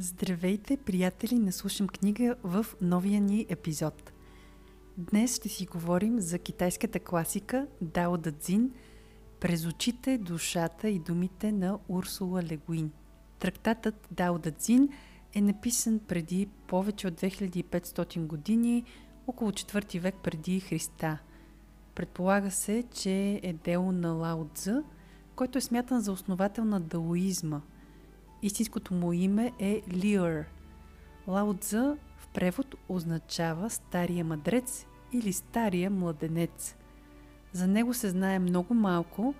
Здравейте, приятели на Слушам книга в новия ни епизод. Днес ще си говорим за китайската класика Дао Дадзин през очите, душата и думите на Урсула Легуин. Трактатът Дао Дадзин е написан преди повече от 2500 години, около 4 век преди Христа. Предполага се, че е дело на Лао Цзъ, който е смятан за основател на даоизма – Истинското му име е Лиър. Лао в превод означава стария мъдрец или стария младенец. За него се знае много малко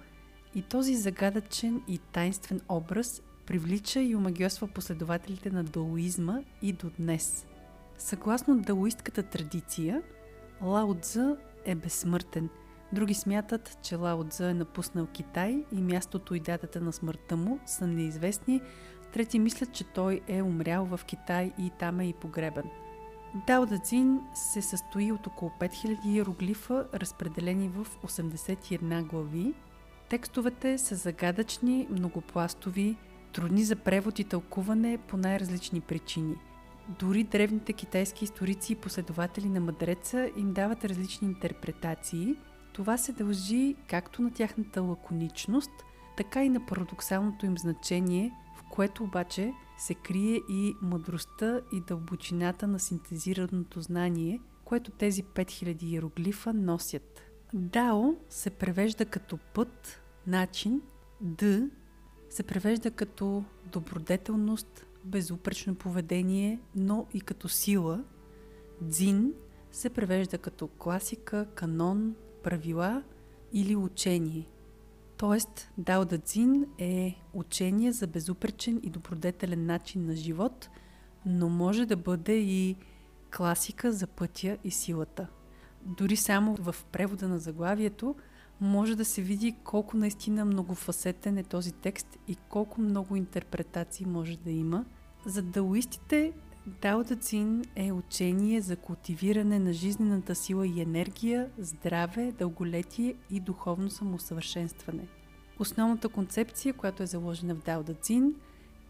и този загадъчен и тайнствен образ привлича и омагиосва последователите на даоизма и до днес. Съгласно даоистката традиция, Лао е безсмъртен. Други смятат, че Лао Цзъ е напуснал Китай и мястото и датата на смъртта му са неизвестни, Трети мислят, че той е умрял в Китай и там е и погребан. Дао Дацин се състои от около 5000 иероглифа, разпределени в 81 глави. Текстовете са загадъчни, многопластови, трудни за превод и тълкуване по най-различни причини. Дори древните китайски историци и последователи на мъдреца им дават различни интерпретации. Това се дължи както на тяхната лаконичност, така и на парадоксалното им значение – което обаче се крие и мъдростта и дълбочината на синтезираното знание, което тези 5000 иероглифа носят. Дао се превежда като път, начин, Д се превежда като добродетелност, безупречно поведение, но и като сила. Дзин се превежда като класика, канон, правила или учение – Тоест, Дао Да Цин е учение за безупречен и добродетелен начин на живот, но може да бъде и класика за пътя и силата. Дори само в превода на заглавието може да се види колко наистина многофасетен е този текст и колко много интерпретации може да има. За даоистите Дао Да Цин е учение за култивиране на жизнената сила и енергия, здраве, дълголетие и духовно самосъвършенстване. Основната концепция, която е заложена в Дао Да Цин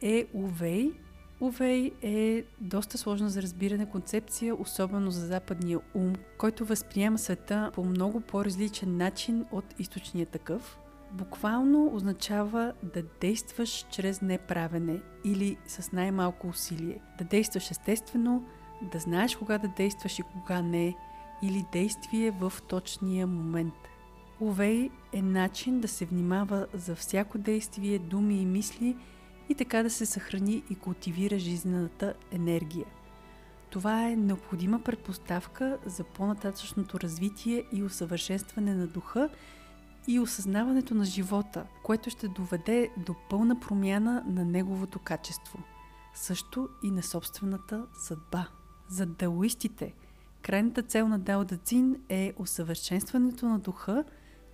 е Увей. Увей е доста сложна за разбиране концепция, особено за западния ум, който възприема света по много по-различен начин от източния такъв – буквално означава да действаш чрез неправене или с най-малко усилие. Да действаш естествено, да знаеш кога да действаш и кога не, или действие в точния момент. Увей е начин да се внимава за всяко действие, думи и мисли и така да се съхрани и култивира жизнената енергия. Това е необходима предпоставка за по-нататъчното развитие и усъвършенстване на духа и осъзнаването на живота, което ще доведе до пълна промяна на неговото качество, също и на собствената съдба. За даоистите, крайната цел на Дао Дацин е усъвършенстването на духа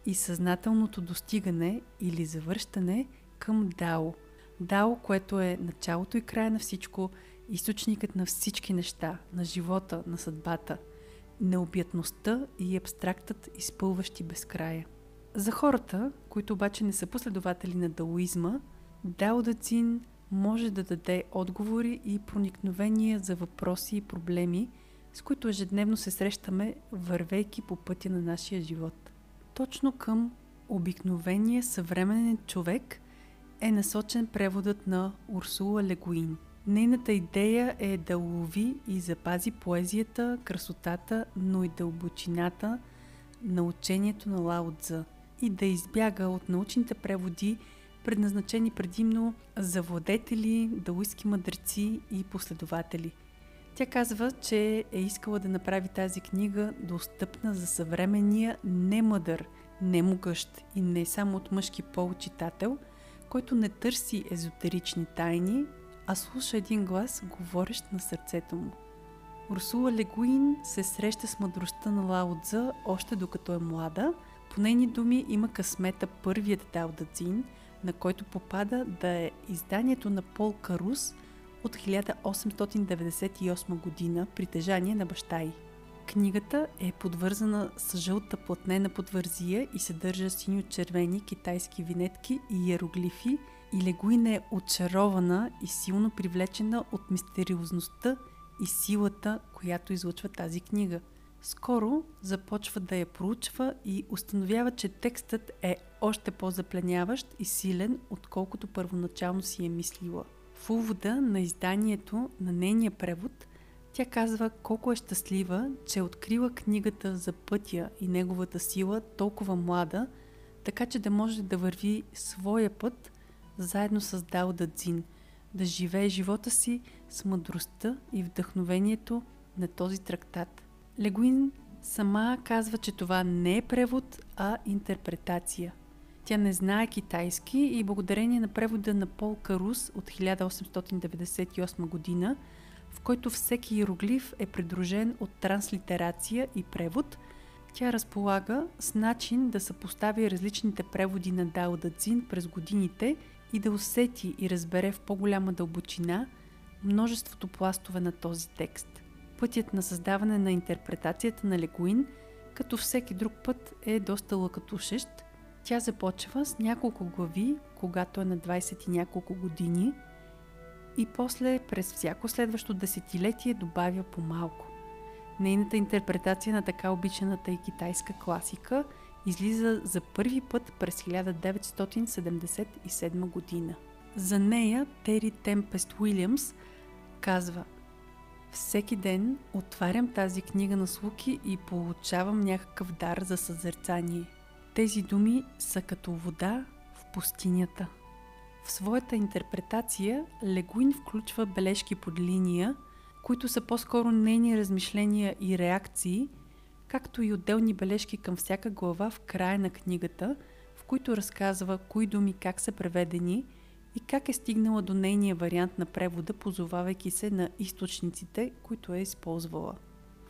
и съзнателното достигане или завръщане към Дао. Дао, което е началото и края на всичко, източникът на всички неща, на живота, на съдбата, необятността и абстрактът, изпълващи безкрая. За хората, които обаче не са последователи на даоизма, Дао Дацин може да даде отговори и проникновения за въпроси и проблеми, с които ежедневно се срещаме, вървейки по пътя на нашия живот. Точно към обикновения съвременен човек е насочен преводът на Урсула Легуин. Нейната идея е да улови и запази поезията, красотата, но и дълбочината на учението на Лао Цзъ и да избяга от научните преводи, предназначени предимно за владетели, даоистски мъдреци и последователи. Тя казва, че е искала да направи тази книга достъпна за съвременния немъдър, немогъщ и не само от мъжки пол читател, който не търси езотерични тайни, а слуша един глас, говорещ на сърцето му. Урсула Легуин се среща с мъдростта на Лао Цзъ още докато е млада – по нейни думи има късмета първият Дао Дацин, на който попада да е изданието на Пол Карус от 1898 година, притежание на баща й. Книгата е подвързана с жълта платнена подвързия и съдържа синьо-червени китайски винетки и иероглифи и Легуин е очарована и силно привлечена от мистериозността и силата, която излъчва тази книга. Скоро започва да я проучва и установява, че текстът е още по-запленяващ и силен, отколкото първоначално си е мислила. В увода на изданието на нейния превод тя казва колко е щастлива, че е открила книгата за пътя и неговата сила толкова млада, така че да може да върви своя път заедно с Дао Дадзин, да живее живота си с мъдростта и вдъхновението на този трактат. Легуин сама казва, че това не е превод, а интерпретация. Тя не знае китайски и благодарение на превода на Пол Карус от 1898 година, в който всеки иероглиф е придружен от транслитерация и превод, тя разполага с начин да съпостави различните преводи на Дао Дацин през годините и да усети и разбере в по-голяма дълбочина множеството пластове на този текст. Пътят на създаване на интерпретацията на Легуин, като всеки друг път, е доста лъкатушещ. Тя започва с няколко глави, когато е на 20 и няколко години, и после през всяко следващо десетилетие добавя по-малко. Нейната интерпретация на така обичаната и китайска класика излиза за първи път през 1977 година. За нея Тери Темпест Уилямс казва Всеки ден отварям тази книга на слуки и получавам някакъв дар за съзерцание. Тези думи са като вода в пустинята. В своята интерпретация Легуин включва бележки под линия, които са по-скоро нейни размишления и реакции, както и отделни бележки към всяка глава в края на книгата, в които разказва кои думи как са преведени и как е стигнала до нейния вариант на превода, позовавайки се на източниците, които е използвала.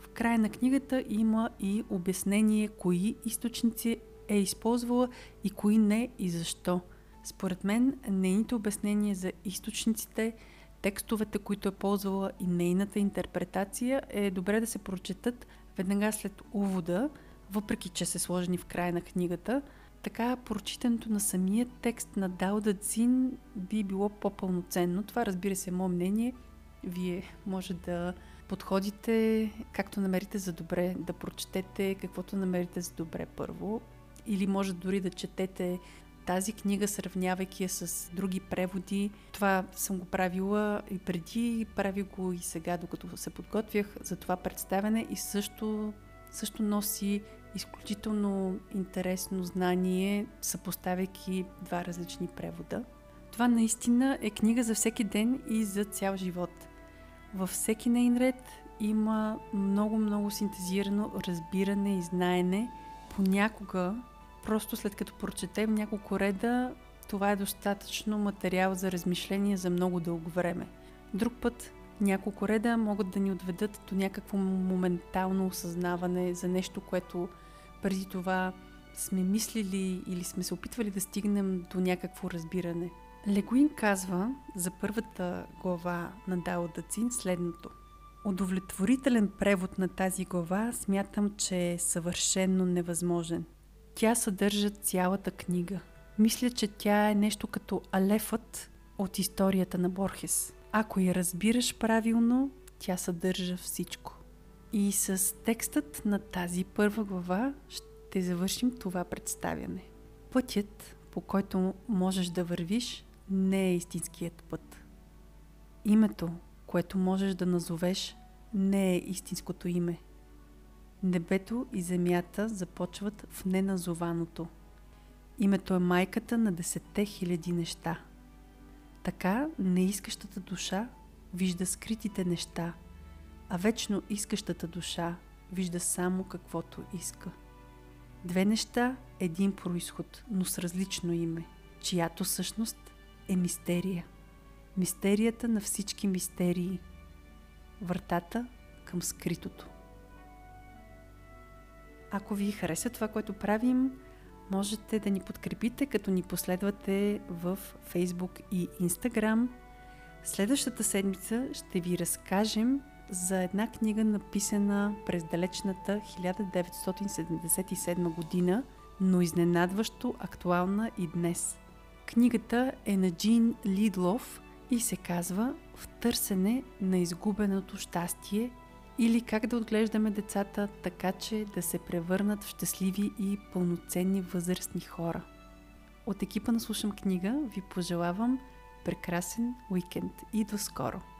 В края на книгата има и обяснение кои източници е използвала и кои не и защо. Според мен, нейните обяснения за източниците, текстовете, които е ползвала и нейната интерпретация е добре да се прочетат веднага след увода, въпреки че са сложени в края на книгата – така прочитането на самия текст на Дао Цин би било по-пълноценно. Това разбира се е мое мнение. Вие може да подходите както намерите за добре, да прочетете каквото намерите за добре първо. Или може дори да четете тази книга, сравнявайки я с други преводи. Това съм го правила и преди, прави го и сега, докато се подготвях за това представяне и също, също носи изключително интересно знание, съпоставяйки два различни превода. Това наистина е книга за всеки ден и за цял живот. Във всеки нейн ред има много-много синтезирано разбиране и знаене. Понякога, просто след като прочетем няколко реда, това е достатъчно материал за размишление за много дълго време. Друг път няколко реда могат да ни отведат до някакво моментално осъзнаване за нещо, което преди това сме мислили или сме се опитвали да стигнем до някакво разбиране. Легуин казва за първата глава на Дао Дацин следното. Удовлетворителен превод на тази глава смятам, че е съвършенно невъзможен. Тя съдържа цялата книга. Мисля, че тя е нещо като алефът от историята на Борхес. Ако я разбираш правилно, тя съдържа всичко. И с текстът на тази първа глава ще завършим това представяне. Пътят, по който можеш да вървиш, не е истинският път. Името, което можеш да назовеш, не е истинското име. Небето и земята започват в неназованото. Името е майката на десетте хиляди неща. Така неискащата душа вижда скритите неща – а вечно искащата душа вижда само каквото иска. Две неща, един происход, но с различно име, чиято същност е мистерия. Мистерията на всички мистерии. Вратата към скритото. Ако ви хареса това, което правим, можете да ни подкрепите, като ни последвате в Facebook и Instagram. Следващата седмица ще ви разкажем за една книга, написана през далечната 1977 година, но изненадващо актуална и днес. Книгата е на Джин Лидлов и се казва В търсене на изгубеното щастие или как да отглеждаме децата така, че да се превърнат в щастливи и пълноценни възрастни хора. От екипа на Слушам книга ви пожелавам прекрасен уикенд и до скоро!